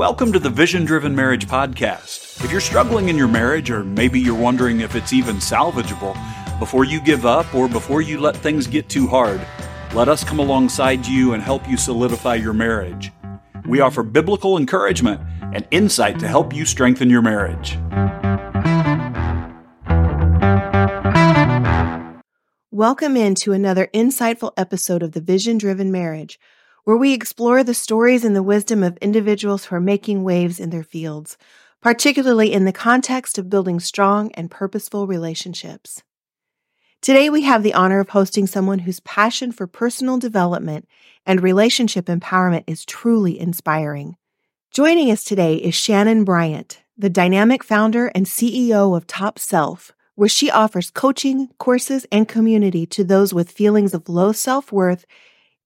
Welcome to the Vision Driven Marriage Podcast. If you're struggling in your marriage, or maybe you're wondering if it's even salvageable, before you give up or before you let things get too hard, let us come alongside you and help you solidify your marriage. We offer biblical encouragement and insight to help you strengthen your marriage. Welcome into another insightful episode of the Vision Driven Marriage where we explore the stories and the wisdom of individuals who are making waves in their fields, particularly in the context of building strong and purposeful relationships. Today, we have the honor of hosting someone whose passion for personal development and relationship empowerment is truly inspiring. Joining us today is Shanenn Bryant, the dynamic founder and CEO of Top Self, where she offers coaching, courses, and community to those with feelings of low self worth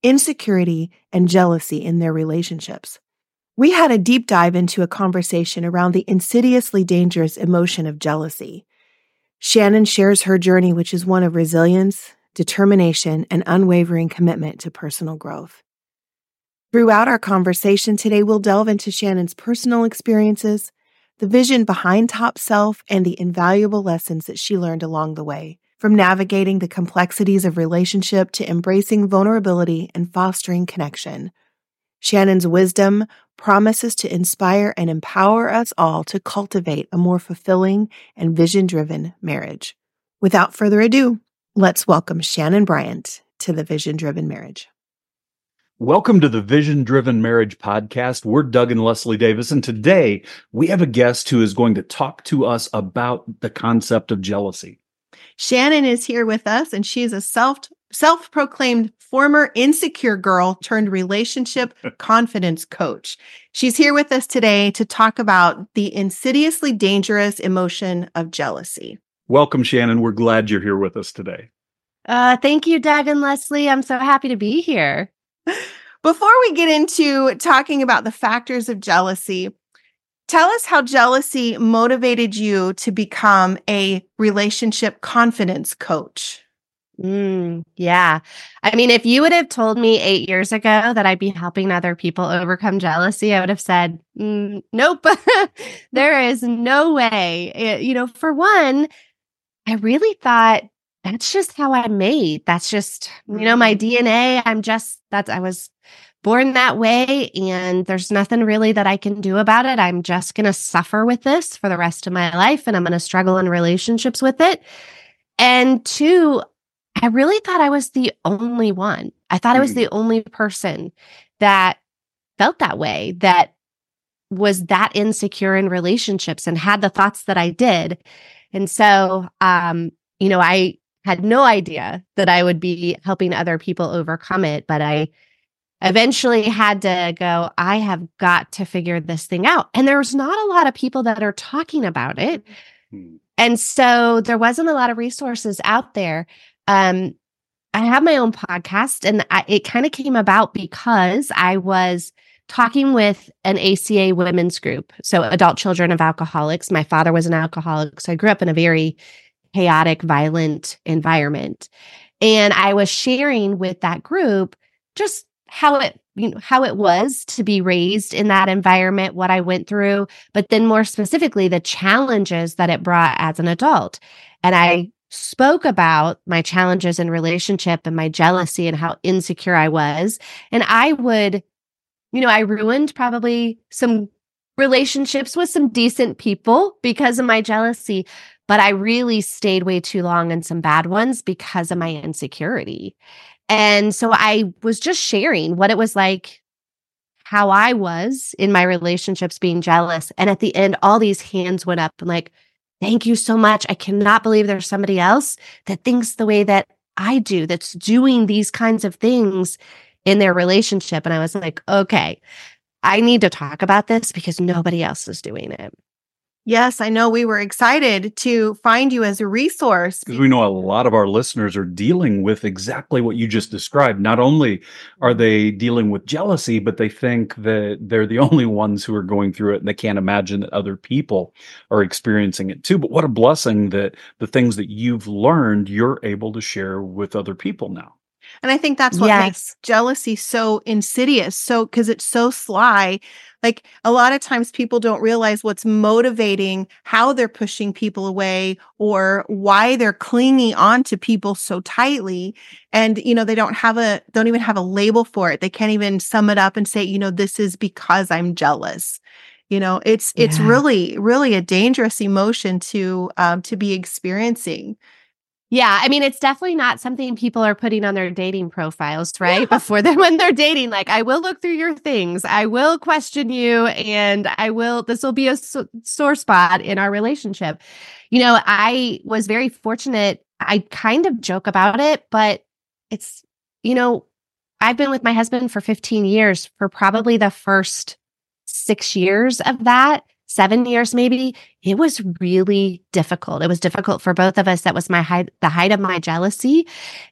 insecurity, and jealousy in their relationships. We had a deep dive into a conversation around the insidiously dangerous emotion of jealousy. Shanenn shares her journey, which is one of resilience, determination, and unwavering commitment to personal growth. Throughout our conversation today, we'll delve into Shanenn's personal experiences, the vision behind Top Self, and the invaluable lessons that she learned along the way from navigating the complexities of relationship to embracing vulnerability and fostering connection. Shanenn's wisdom promises to inspire and empower us all to cultivate a more fulfilling and vision driven marriage. Without further ado, let's welcome Shanenn Bryant to the Vision Driven Marriage. Welcome to the Vision Driven Marriage Podcast. We're Doug and Leslie Davis, and today we have a guest who is going to talk to us about the concept of jealousy. Shanenn is here with us, and she is a self self proclaimed former insecure girl turned relationship confidence coach. She's here with us today to talk about the insidiously dangerous emotion of jealousy. Welcome, Shanenn. We're glad you're here with us today. Uh, thank you, Doug and Leslie. I'm so happy to be here. Before we get into talking about the factors of jealousy, Tell us how jealousy motivated you to become a relationship confidence coach. Mm, yeah. I mean, if you would have told me eight years ago that I'd be helping other people overcome jealousy, I would have said, mm, nope, there is no way. It, eh, you know, for one, I really thought that's just how I'm made. That's just, you know, my mm. DNA. I'm just, that's, I was born that way and there's nothing really that I can do about it. I'm just going to suffer with this for the rest of my life and I'm going to struggle in relationships with it. And two, I really thought I was the only one. I thought I was mm. the only person that felt that way, that was that insecure in relationships and had the thoughts that I did. And so, um, you know, I had no idea that I would be helping other people overcome it, but I eventually had to go, I have got to figure this thing out. And there's not a lot of people that are talking about it. Hmm. And so there wasn't a lot of resources out there. Um, I have my own podcast, and I, it kind of came about because I was talking with an ACA women's group, so adult children of alcoholics. My father was an alcoholic, so I grew up in a very chaotic, violent environment. And I was sharing with that group just how it you know how it was to be raised in that environment what i went through but then more specifically the challenges that it brought as an adult. And i spoke about my challenges in relationship and my jealousy and how insecure i was. And i would you know i ruined probably some relationships with some decent people because of my jealousy but i really stayed way too long in some bad ones because of my insecurity and so I was just sharing what it was like, how I was in my relationships being jealous. And at the end, all these hands went up and like, thank you so much. I cannot believe there's somebody else that thinks the way that I do, that's doing these kinds of things in their relationship. And I was like, okay, I need to talk about this because nobody else is doing it. Yes, I know we were excited to find you as a resource. Because we know a lot of our listeners are dealing with exactly what you just described. Not only are they dealing with jealousy, but they think that they're the only ones who are going through it and they can't imagine that other people are experiencing it too. But what a blessing that the things that you've learned, you're able to share with other people now. And I think that's what yes. makes jealousy so insidious. So, because it's so sly. Like a lot of times people don't realize what's motivating how they're pushing people away or why they're clinging on to people so tightly. And, you know, they don't have a, don't even have a label for it. They can't even sum it up and say, you know, this is because I'm jealous you know it's it's yeah. really really a dangerous emotion to um to be experiencing yeah, I mean, it's definitely not something people are putting on their dating profiles, right? Yeah. Before them when they're dating, like, I will look through your things, I will question you, and I will, this will be a so- sore spot in our relationship. You know, I was very fortunate. I kind of joke about it, but it's, you know, I've been with my husband for 15 years. For probably the first six years of that, seven years maybe, it was really difficult. It was difficult for both of us. That was my height, the height of my jealousy.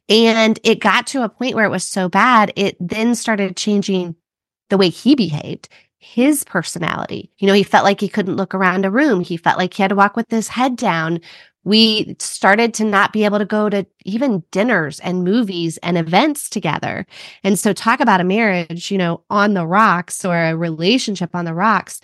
And it got to a point where it was so bad, it then started changing the way he behaved his personality. You know, he felt like he couldn't look around a room. He felt like he had to walk with his head down we started to not be able to go to even dinners and movies and events together. And so talk about a marriage, you know, on the rocks or a relationship on the rocks.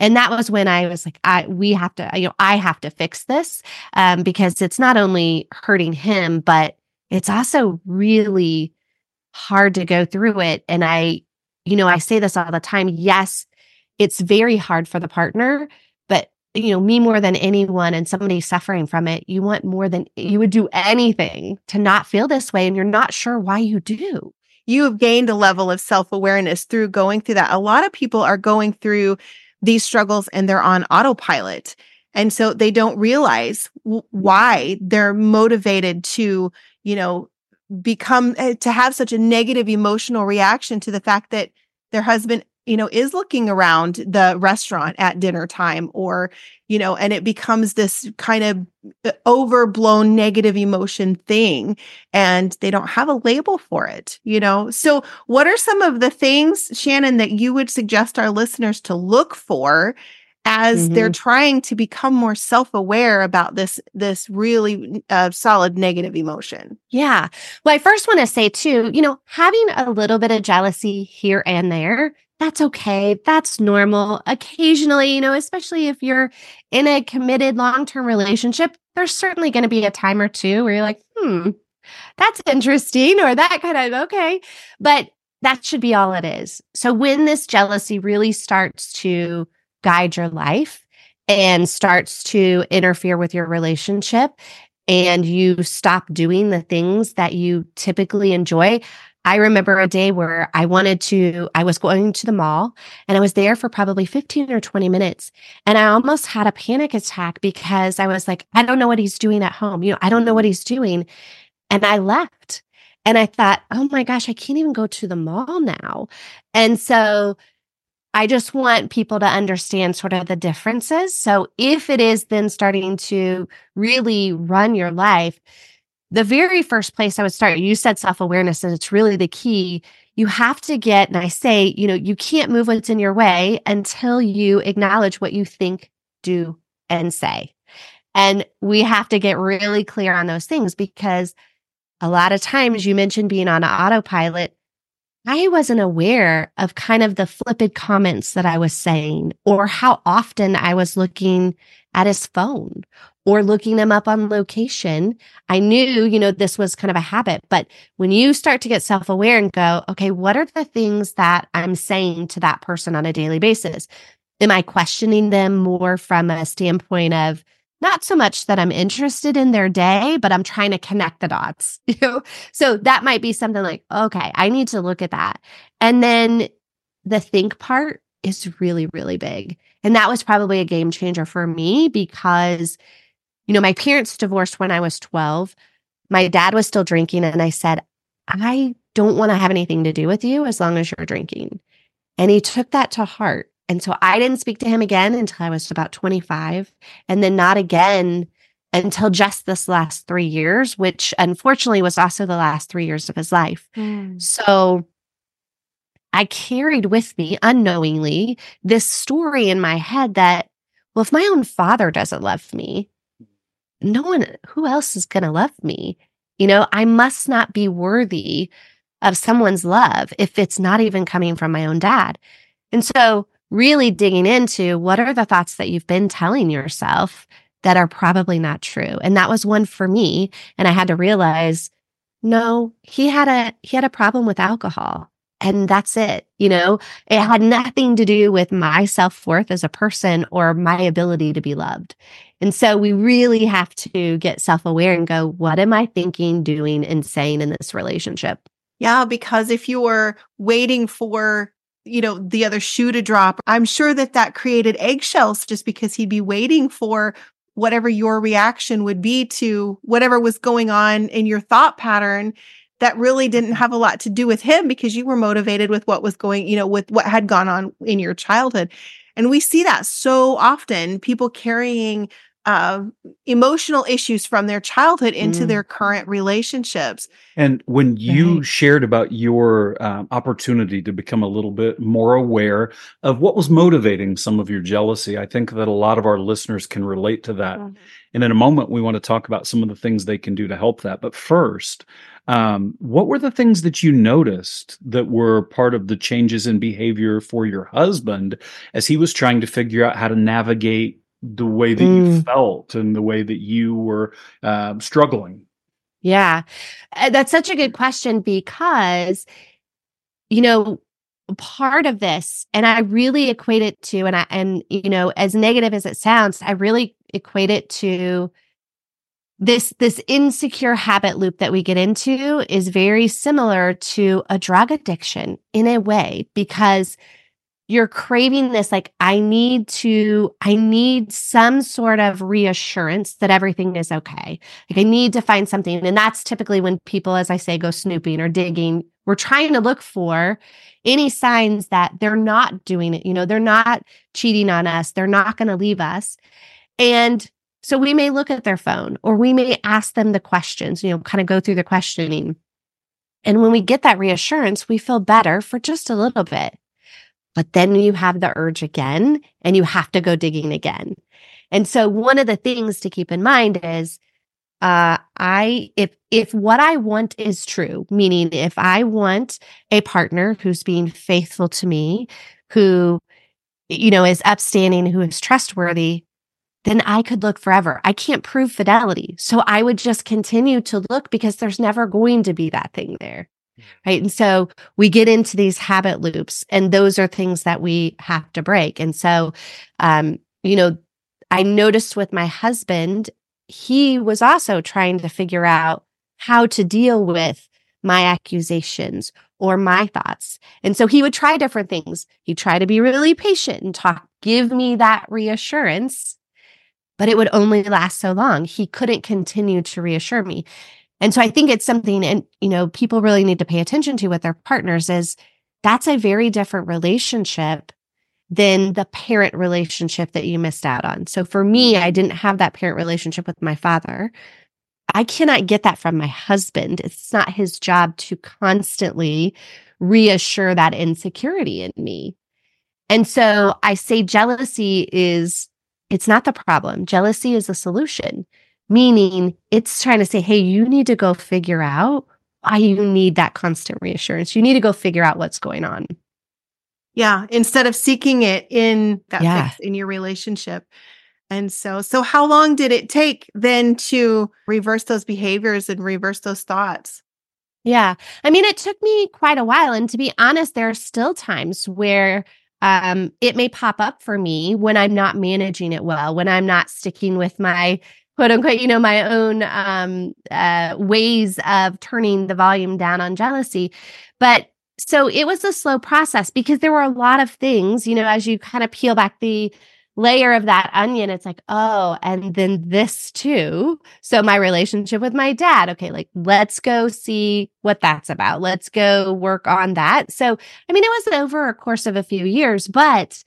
And that was when I was like, I, we have to, you know, I have to fix this um, because it's not only hurting him, but it's also really hard to go through it. And I, you know, I say this all the time. Yes, it's very hard for the partner, you know, me more than anyone and somebody suffering from it, you want more than you would do anything to not feel this way. And you're not sure why you do. You have gained a level of self awareness through going through that. A lot of people are going through these struggles and they're on autopilot. And so they don't realize w- why they're motivated to, you know, become uh, to have such a negative emotional reaction to the fact that their husband you know, is looking around the restaurant at dinner time or, you know, and it becomes this kind of uh, overblown negative emotion thing and they don't have a label for it, you know. So, what are some of the things, Shanenn, that you would suggest our listeners to look for as mm-hmm. they're trying to become more self-aware about this this really uh, solid negative emotion yeah well i first want to say too you know having a little bit of jealousy here and there that's okay. That's normal. Occasionally, you know, especially if you're in a committed long term relationship, there's certainly going to be a time or two where you're like, hmm, that's interesting, or that kind of okay. But that should be all it is. So when this jealousy really starts to guide your life and starts to interfere with your relationship, and you stop doing the things that you typically enjoy, I remember a day where I wanted to, I was going to the mall and I was there for probably 15 or 20 minutes. And I almost had a panic attack because I was like, I don't know what he's doing at home. You know, I don't know what he's doing. And I left and I thought, oh my gosh, I can't even go to the mall now. And so I just want people to understand sort of the differences. So if it is then starting to really run your life, the very first place I would start, you said self awareness, and it's really the key. You have to get, and I say, you know, you can't move what's in your way until you acknowledge what you think, do, and say. And we have to get really clear on those things because a lot of times you mentioned being on autopilot. I wasn't aware of kind of the flippant comments that I was saying or how often I was looking at his phone or looking them up on location. I knew, you know, this was kind of a habit, but when you start to get self aware and go, okay, what are the things that I'm saying to that person on a daily basis? Am I questioning them more from a standpoint of not so much that I'm interested in their day, but I'm trying to connect the dots, you know? So that might be something like, okay, I need to look at that. And then the think part is really, really big. And that was probably a game changer for me because you know, my parents divorced when I was 12. My dad was still drinking. And I said, I don't want to have anything to do with you as long as you're drinking. And he took that to heart. And so I didn't speak to him again until I was about 25, and then not again until just this last three years, which unfortunately was also the last three years of his life. Mm. So I carried with me unknowingly this story in my head that, well, if my own father doesn't love me, no one, who else is going to love me? You know, I must not be worthy of someone's love if it's not even coming from my own dad. And so, really digging into what are the thoughts that you've been telling yourself that are probably not true. And that was one for me. And I had to realize, no, he had a, he had a problem with alcohol and that's it. You know, it had nothing to do with my self worth as a person or my ability to be loved. And so we really have to get self aware and go, what am I thinking, doing, and saying in this relationship? Yeah, because if you were waiting for you know the other shoe to drop i'm sure that that created eggshells just because he'd be waiting for whatever your reaction would be to whatever was going on in your thought pattern that really didn't have a lot to do with him because you were motivated with what was going, you know, with what had gone on in your childhood. And we see that so often people carrying uh, emotional issues from their childhood into mm. their current relationships. And when you right. shared about your um, opportunity to become a little bit more aware of what was motivating some of your jealousy, I think that a lot of our listeners can relate to that. Mm-hmm. And in a moment, we want to talk about some of the things they can do to help that. But first, um, what were the things that you noticed that were part of the changes in behavior for your husband as he was trying to figure out how to navigate the way that mm. you felt and the way that you were uh, struggling? Yeah, uh, that's such a good question because, you know, part of this, and I really equate it to, and I, and, you know, as negative as it sounds, I really equate it to this this insecure habit loop that we get into is very similar to a drug addiction in a way because you're craving this like i need to i need some sort of reassurance that everything is okay. Like i need to find something. And that's typically when people as i say go snooping or digging. We're trying to look for any signs that they're not doing it. You know they're not cheating on us. They're not going to leave us. And so we may look at their phone or we may ask them the questions you know kind of go through the questioning. And when we get that reassurance we feel better for just a little bit but then you have the urge again and you have to go digging again. And so one of the things to keep in mind is uh I if if what I want is true, meaning if I want a partner who's being faithful to me, who you know is upstanding, who is trustworthy, then I could look forever. I can't prove fidelity. So I would just continue to look because there's never going to be that thing there. Right. And so we get into these habit loops, and those are things that we have to break. And so, um, you know, I noticed with my husband, he was also trying to figure out how to deal with my accusations or my thoughts. And so he would try different things. He'd try to be really patient and talk, give me that reassurance, but it would only last so long. He couldn't continue to reassure me. And so I think it's something, and you know, people really need to pay attention to with their partners is that's a very different relationship than the parent relationship that you missed out on. So for me, I didn't have that parent relationship with my father. I cannot get that from my husband. It's not his job to constantly reassure that insecurity in me. And so I say jealousy is, it's not the problem. Jealousy is a solution meaning it's trying to say, hey, you need to go figure out why you need that constant reassurance. You need to go figure out what's going on. Yeah, instead of seeking it in that yeah. fix in your relationship. And so, so how long did it take then to reverse those behaviors and reverse those thoughts? Yeah. I mean, it took me quite a while. And to be honest, there are still times where um, it may pop up for me when I'm not managing it well, when I'm not sticking with my quote unquote, you know, my own um, uh, ways of turning the volume down on jealousy. But so it was a slow process because there were a lot of things, you know, as you kind of peel back the layer of that onion, it's like, oh, and then this too. So my relationship with my dad, okay, like let's go see what that's about. Let's go work on that. So, I mean, it was over a course of a few years, but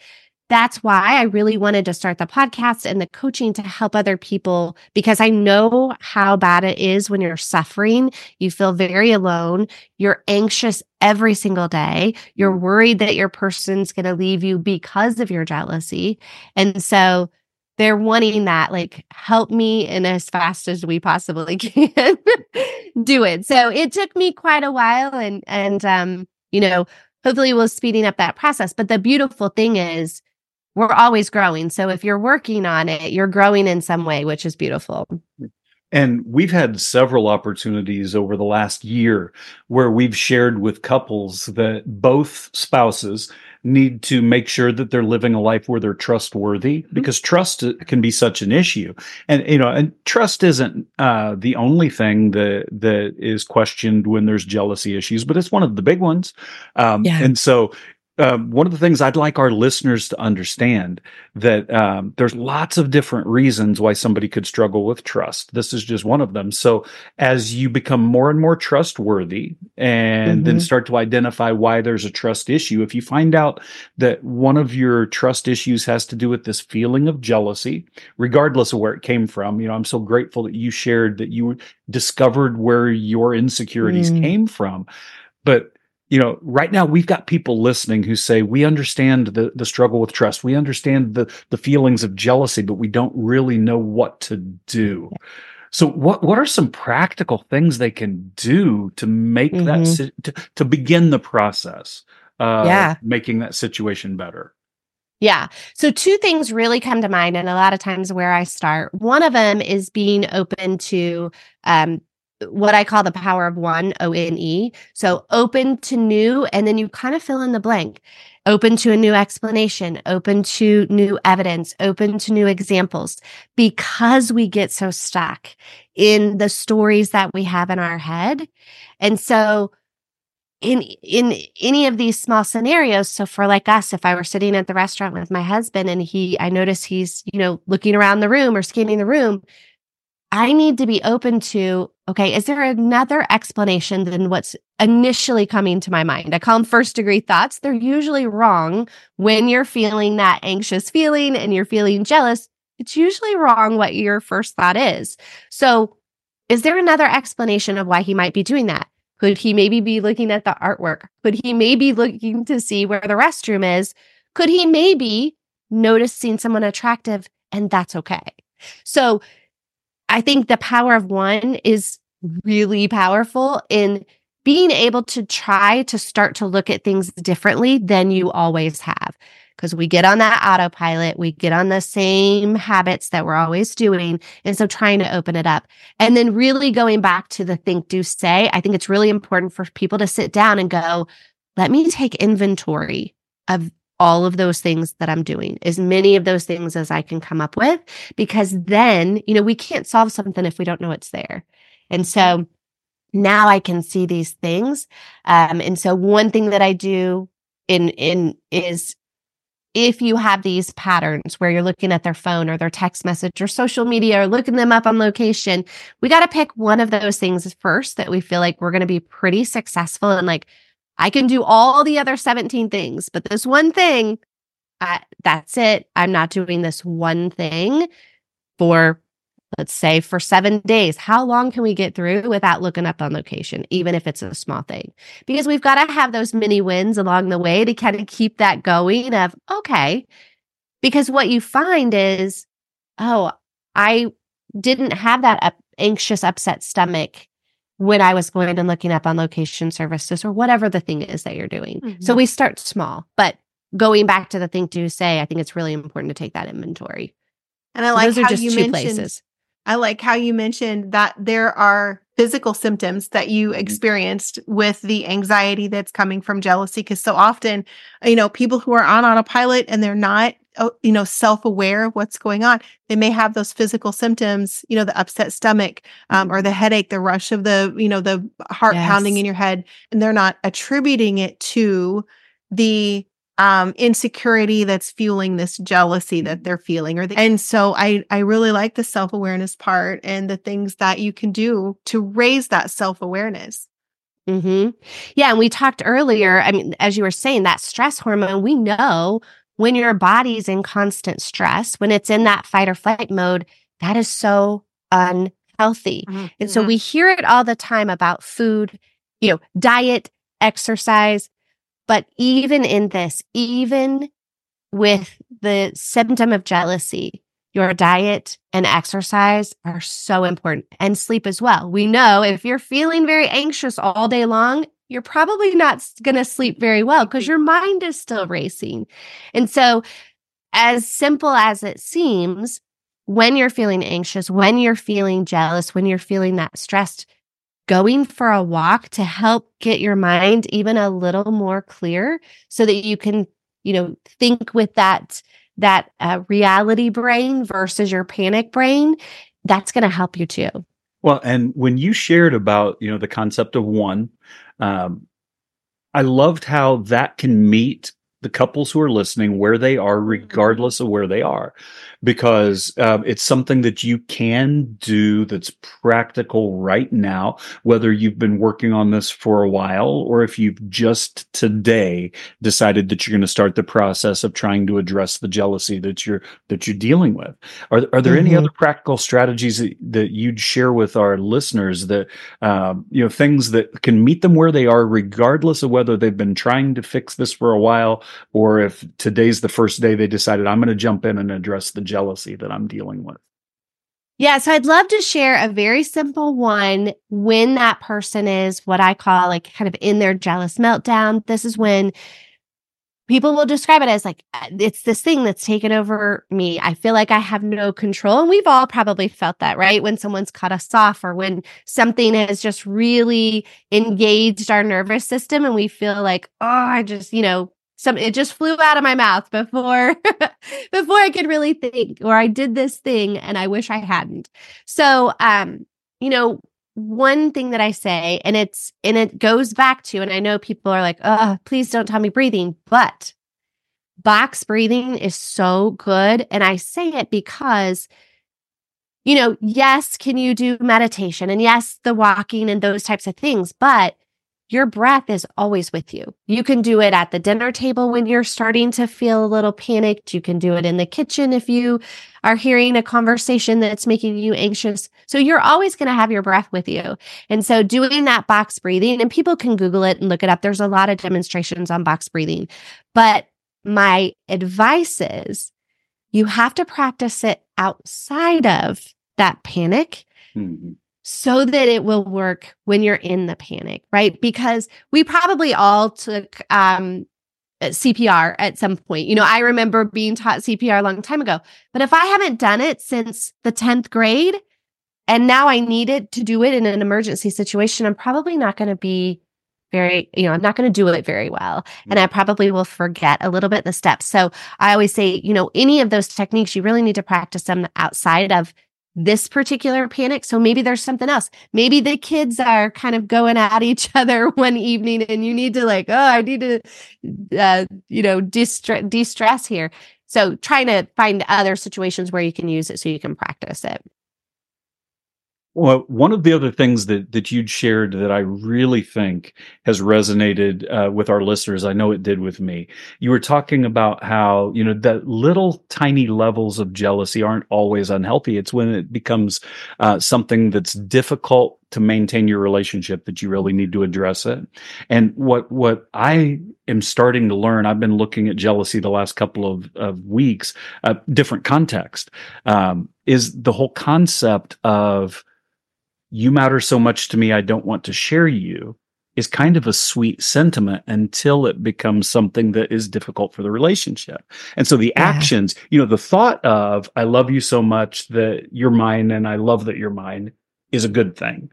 that's why I really wanted to start the podcast and the coaching to help other people because I know how bad it is when you're suffering. You feel very alone. You're anxious every single day. You're mm. worried that your person's going to leave you because of your jealousy. And so they're wanting that like help me in as fast as we possibly can do it so it took me quite a while and and um you know hopefully we'll speeding up that process but the beautiful thing is we're always growing so if you're working on it you're growing in some way which is beautiful and we've had several opportunities over the last year where we've shared with couples that both spouses need to make sure that they're living a life where they're trustworthy mm-hmm. because trust can be such an issue and you know and trust isn't uh, the only thing that that is questioned when there's jealousy issues but it's one of the big ones um, yeah. and so um, one of the things I'd like our listeners to understand that um, there's lots of different reasons why somebody could struggle with trust. This is just one of them. So as you become more and more trustworthy and mm-hmm. then start to identify why there's a trust issue, if you find out that one of your trust issues has to do with this feeling of jealousy, regardless of where it came from, you know, I'm so grateful that you shared that you discovered where your insecurities mm. came from. But you know right now we've got people listening who say we understand the the struggle with trust we understand the the feelings of jealousy but we don't really know what to do so what what are some practical things they can do to make mm-hmm. that to, to begin the process of yeah. making that situation better yeah. So, two things really come to mind, and a lot of times where I start. One of them is being open to um, what I call the power of one, O N E. So open to new, and then you kind of fill in the blank. Open to a new explanation, open to new evidence, open to new examples, because we get so stuck in the stories that we have in our head. And so, in in any of these small scenarios so for like us if i were sitting at the restaurant with my husband and he i notice he's you know looking around the room or scanning the room I need to be open to, okay, is there another explanation than what's initially coming to my mind? I call them first degree thoughts. They're usually wrong when you're feeling that anxious feeling and you're feeling jealous. It's usually wrong what your first thought is. So, is there another explanation of why he might be doing that? Could he maybe be looking at the artwork? Could he maybe looking to see where the restroom is? Could he maybe noticing someone attractive and that's okay? So, I think the power of one is really powerful in being able to try to start to look at things differently than you always have. Because we get on that autopilot, we get on the same habits that we're always doing. And so trying to open it up. And then really going back to the think, do, say, I think it's really important for people to sit down and go, let me take inventory of all of those things that I'm doing, as many of those things as I can come up with, because then, you know, we can't solve something if we don't know it's there. And so now I can see these things. Um, and so one thing that I do in, in is if you have these patterns where you're looking at their phone or their text message or social media or looking them up on location, we got to pick one of those things first that we feel like we're going to be pretty successful and like I can do all the other 17 things, but this one thing, I, that's it. I'm not doing this one thing for, let's say, for seven days. How long can we get through without looking up on location, even if it's a small thing? Because we've got to have those mini wins along the way to kind of keep that going of, okay. Because what you find is, oh, I didn't have that up, anxious, upset stomach when I was going and looking up on location services or whatever the thing is that you're doing. Mm-hmm. So we start small, but going back to the thing to say, I think it's really important to take that inventory. And I like so how you mentioned, places. I like how you mentioned that there are physical symptoms that you mm-hmm. experienced with the anxiety that's coming from jealousy. Cause so often, you know, people who are on autopilot and they're not you know self-aware of what's going on they may have those physical symptoms you know the upset stomach um, or the headache the rush of the you know the heart yes. pounding in your head and they're not attributing it to the um, insecurity that's fueling this jealousy that they're feeling or the, and so i i really like the self-awareness part and the things that you can do to raise that self-awareness hmm Yeah. And we talked earlier, I mean, as you were saying, that stress hormone, we know when your body's in constant stress, when it's in that fight or flight mode, that is so unhealthy. Mm-hmm. And so we hear it all the time about food, you know, diet, exercise. But even in this, even with the symptom of jealousy, your diet and exercise are so important and sleep as well. We know if you're feeling very anxious all day long, you're probably not going to sleep very well because your mind is still racing. And so, as simple as it seems, when you're feeling anxious, when you're feeling jealous, when you're feeling that stressed, going for a walk to help get your mind even a little more clear so that you can, you know, think with that that uh, reality brain versus your panic brain, that's going to help you too. Well, and when you shared about, you know, the concept of one, um, I loved how that can meet the couples who are listening where they are, mm-hmm. regardless of where they are, because um, it's something that you can do that's practical right now, whether you've been working on this for a while or if you've just today decided that you're going to start the process of trying to address the jealousy that you're that you're dealing with. Are are there mm-hmm. any other practical strategies that, that you'd share with our listeners that um, you know things that can meet them where they are, regardless of whether they've been trying to fix this for a while or if today's the first day they decided I'm going to jump in and address the jealousy that I'm dealing with. Yeah, so I'd love to share a very simple one when that person is what I call like kind of in their jealous meltdown. This is when people will describe it as like uh, it's this thing that's taken over me. I feel like I have no control. And we've all probably felt that, right? When someone's cut us off or when something has just really engaged our nervous system and we feel like, oh, I just, you know, some it just flew out of my mouth before before I could really think or I did this thing and I wish I hadn't. So um you know one thing that I say and it's and it goes back to and I know people are like oh please don't tell me breathing but box breathing is so good and I say it because you know yes can you do meditation and yes the walking and those types of things but your breath is always with you. You can do it at the dinner table when you're starting to feel a little panicked. You can do it in the kitchen if you are hearing a conversation that's making you anxious. So you're always going to have your breath with you. And so doing that box breathing, and people can Google it and look it up. There's a lot of demonstrations on box breathing. But my advice is you have to practice it outside of that panic. Mm-hmm so that it will work when you're in the panic, right? Because we probably all took um, CPR at some point. You know, I remember being taught CPR a long time ago, but if I haven't done it since the 10th grade and now I need it to do it in an emergency situation, I'm probably not going to be very, you know, I'm not going to do it very well. And I probably will forget a little bit the steps. So I always say, you know, any of those techniques, you really need to practice them outside of this particular panic. So maybe there's something else. Maybe the kids are kind of going at each other one evening and you need to like, oh, I need to, uh, you know, de-stress, here. So trying to find other situations where you can use it so you can practice it. Well, one of the other things that that you'd shared that I really think has resonated uh, with our listeners, I know it did with me. You were talking about how you know that little tiny levels of jealousy aren't always unhealthy. It's when it becomes uh, something that's difficult to maintain your relationship that you really need to address it. And what what I am starting to learn, I've been looking at jealousy the last couple of, of weeks, uh, different context, um, is the whole concept of you matter so much to me, I don't want to share you is kind of a sweet sentiment until it becomes something that is difficult for the relationship. And so the yeah. actions, you know, the thought of, I love you so much that you're mine and I love that you're mine is a good thing.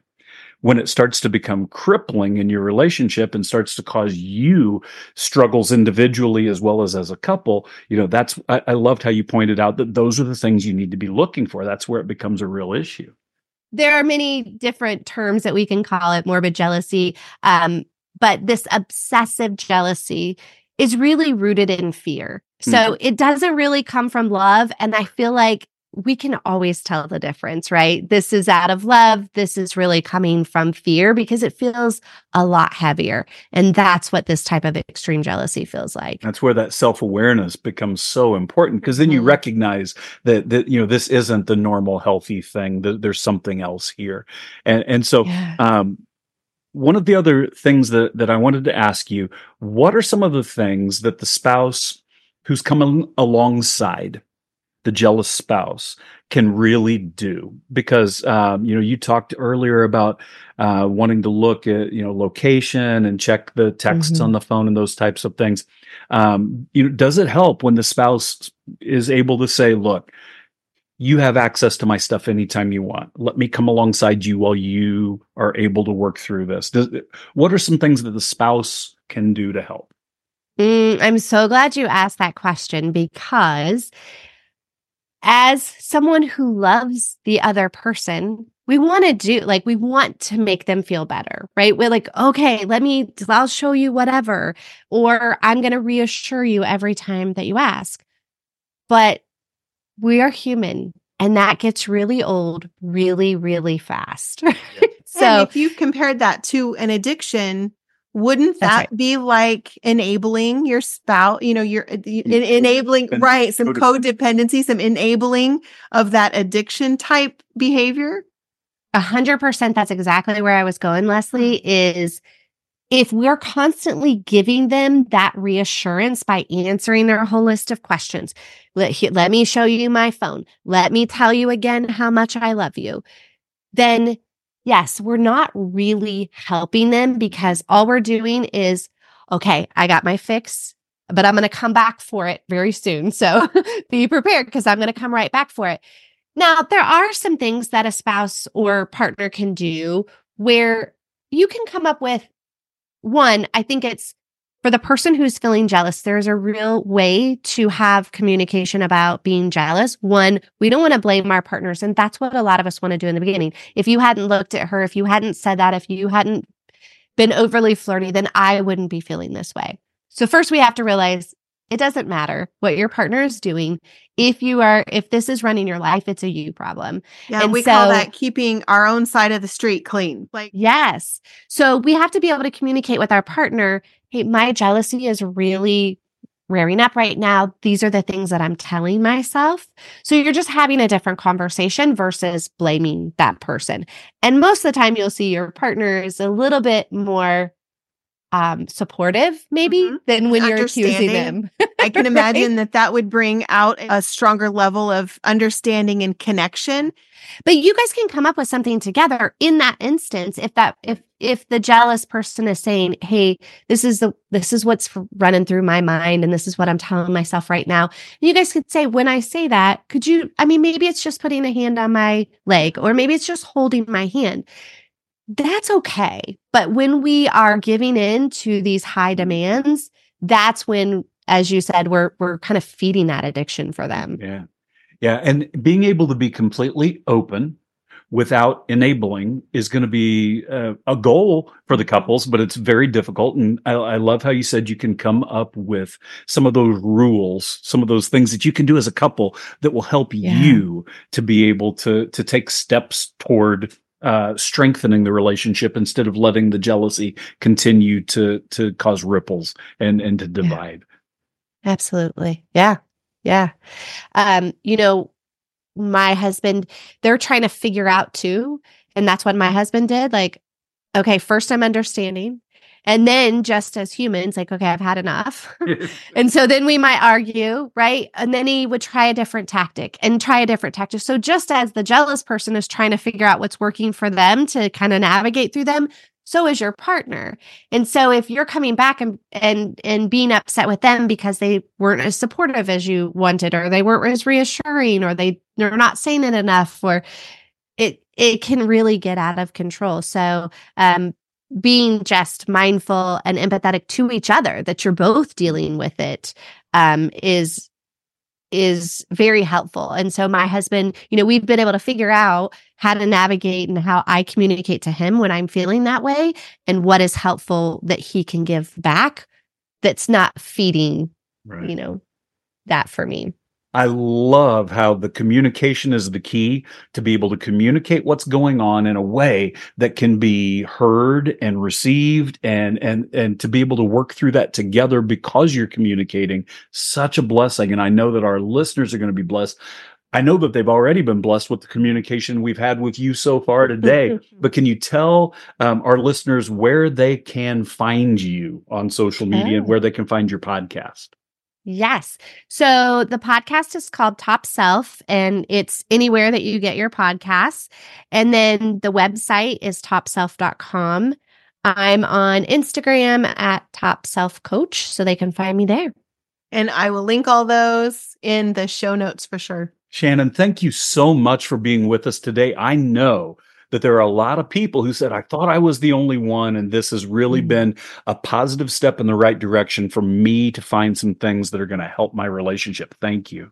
When it starts to become crippling in your relationship and starts to cause you struggles individually as well as as a couple, you know, that's, I, I loved how you pointed out that those are the things you need to be looking for. That's where it becomes a real issue there are many different terms that we can call it morbid jealousy. Um, but this obsessive jealousy is really rooted in fear. So mm-hmm. it doesn't really come from love. And I feel like we can always tell the difference, right? This is out of love. This is really coming from fear because it feels a lot heavier. And that's what this type of extreme jealousy feels like. That's where that self-awareness becomes so important because then mm-hmm. you recognize that that you know this isn't the normal healthy thing. That there's something else here. And and so yeah. um one of the other things that that I wanted to ask you, what are some of the things that the spouse who's coming alongside the jealous spouse can really do. Because um, you know you talked earlier about uh, wanting to look at you know location and check the texts mm-hmm. on the phone and those types of things. Um, you know does it help when the spouse is able to say look you have access to my stuff anytime you want. Let me come alongside you while you are able to work through this. Does, what are some things that the spouse can do to help? Mm, i'm so glad you asked that question because as someone who loves the other person, we want to do like we want to make them feel better, right? We're like, okay, let me, I'll show you whatever, or I'm going to reassure you every time that you ask. But we are human and that gets really old really, really fast. so and if you compared that to an addiction, wouldn't that right. be like enabling your spouse you know you're uh, enabling right some codependency some enabling of that addiction type behavior a hundred percent that's exactly where i was going leslie is if we're constantly giving them that reassurance by answering their whole list of questions let, let me show you my phone let me tell you again how much i love you then yes, we're not really helping them because all we're doing is, okay, I got my fix, but I'm going to come back for it very soon. So be prepared because I'm going to come right back for it. Now, there are some things that a spouse or partner can do where you can come up with one, I think it's for the person who's feeling jealous, there's a real way to have communication about being jealous. One, we don't want to blame our partners. And that's what a lot of us want to do in the beginning. If you hadn't looked at her, if you hadn't said that, if you hadn't been overly flirty, then I wouldn't be feeling this way. So first we have to realize it doesn't matter what your partner is doing. If you are, if this is running your life, it's a you problem. Yeah, and we so, call that keeping our own side of the street clean. Like, yes. So we have to be able to communicate with our partner hey, my jealousy is really rearing up right now. These are the things that I'm telling myself. So you're just having a different conversation versus blaming that person. And most of the time, you'll see your partner is a little bit more um, supportive, maybe, mm-hmm. than when you're accusing them. I can imagine that that would bring out a stronger level of understanding and connection. But you guys can come up with something together in that instance. If that, if, if the jealous person is saying, Hey, this is the, this is what's running through my mind and this is what I'm telling myself right now. you guys could say, when I say that, could you, I mean, maybe it's just putting a hand on my leg or maybe it's just holding my hand that's okay. But when we are giving in to these high demands, that's when, as you said, we're we're kind of feeding that addiction for them. Yeah. Yeah. And being able to be completely open without enabling is going to be uh, a goal for the couples, but it's very difficult. And I, I, love how you said you can come up with some of those rules, some of those things that you can do as a couple that will help yeah. you to be able to to take steps toward uh, strengthening the relationship instead of letting the jealousy continue to to cause ripples and and to divide. Yeah. Absolutely, yeah, yeah. Um, you know, my husband, they're trying to figure out too, and that's what my husband did. Like, okay, first I'm understanding. And then just as humans, like, okay, I've had enough. and so then we might argue, right? And then he would try a different tactic and try a different tactic. So just as the jealous person is trying to figure out what's working for them to kind of navigate through them, so is your partner. And so if you're coming back and and and being upset with them because they weren't as supportive as you wanted, or they weren't as reassuring, or they they're not saying it enough, or it it can really get out of control. So um being just mindful and empathetic to each other that you're both dealing with it um, is is very helpful. And so my husband, you know, we've been able to figure out how to navigate and how I communicate to him when I'm feeling that way and what is helpful that he can give back that's not feeding, right. you know, that for me. I love how the communication is the key to be able to communicate what's going on in a way that can be heard and received and and and to be able to work through that together because you're communicating such a blessing and I know that our listeners are going to be blessed. I know that they've already been blessed with the communication we've had with you so far today, but can you tell um, our listeners where they can find you on social media and where they can find your podcast? Yes. So the podcast is called Top Self, and it's anywhere that you get your podcasts. And then the website is topself.com. I'm on Instagram at Top Self Coach, so they can find me there. And I will link all those in the show notes for sure. Shanenn, thank you so much for being with us today. I know that there are a lot of people who said, I thought I was the only one. And this has really mm-hmm. been a positive step in the right direction for me to find some things that are going to help my relationship. Thank you.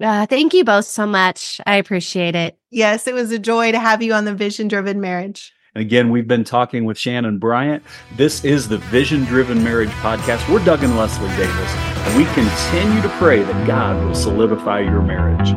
Uh, thank you both so much. I appreciate it. Yes, it was a joy to have you on the Vision Driven Marriage. And again, we've been talking with Shanenn Bryant. This is the Vision Driven Marriage Podcast. We're Doug and Leslie Davis, and we continue to pray that God will solidify your marriage.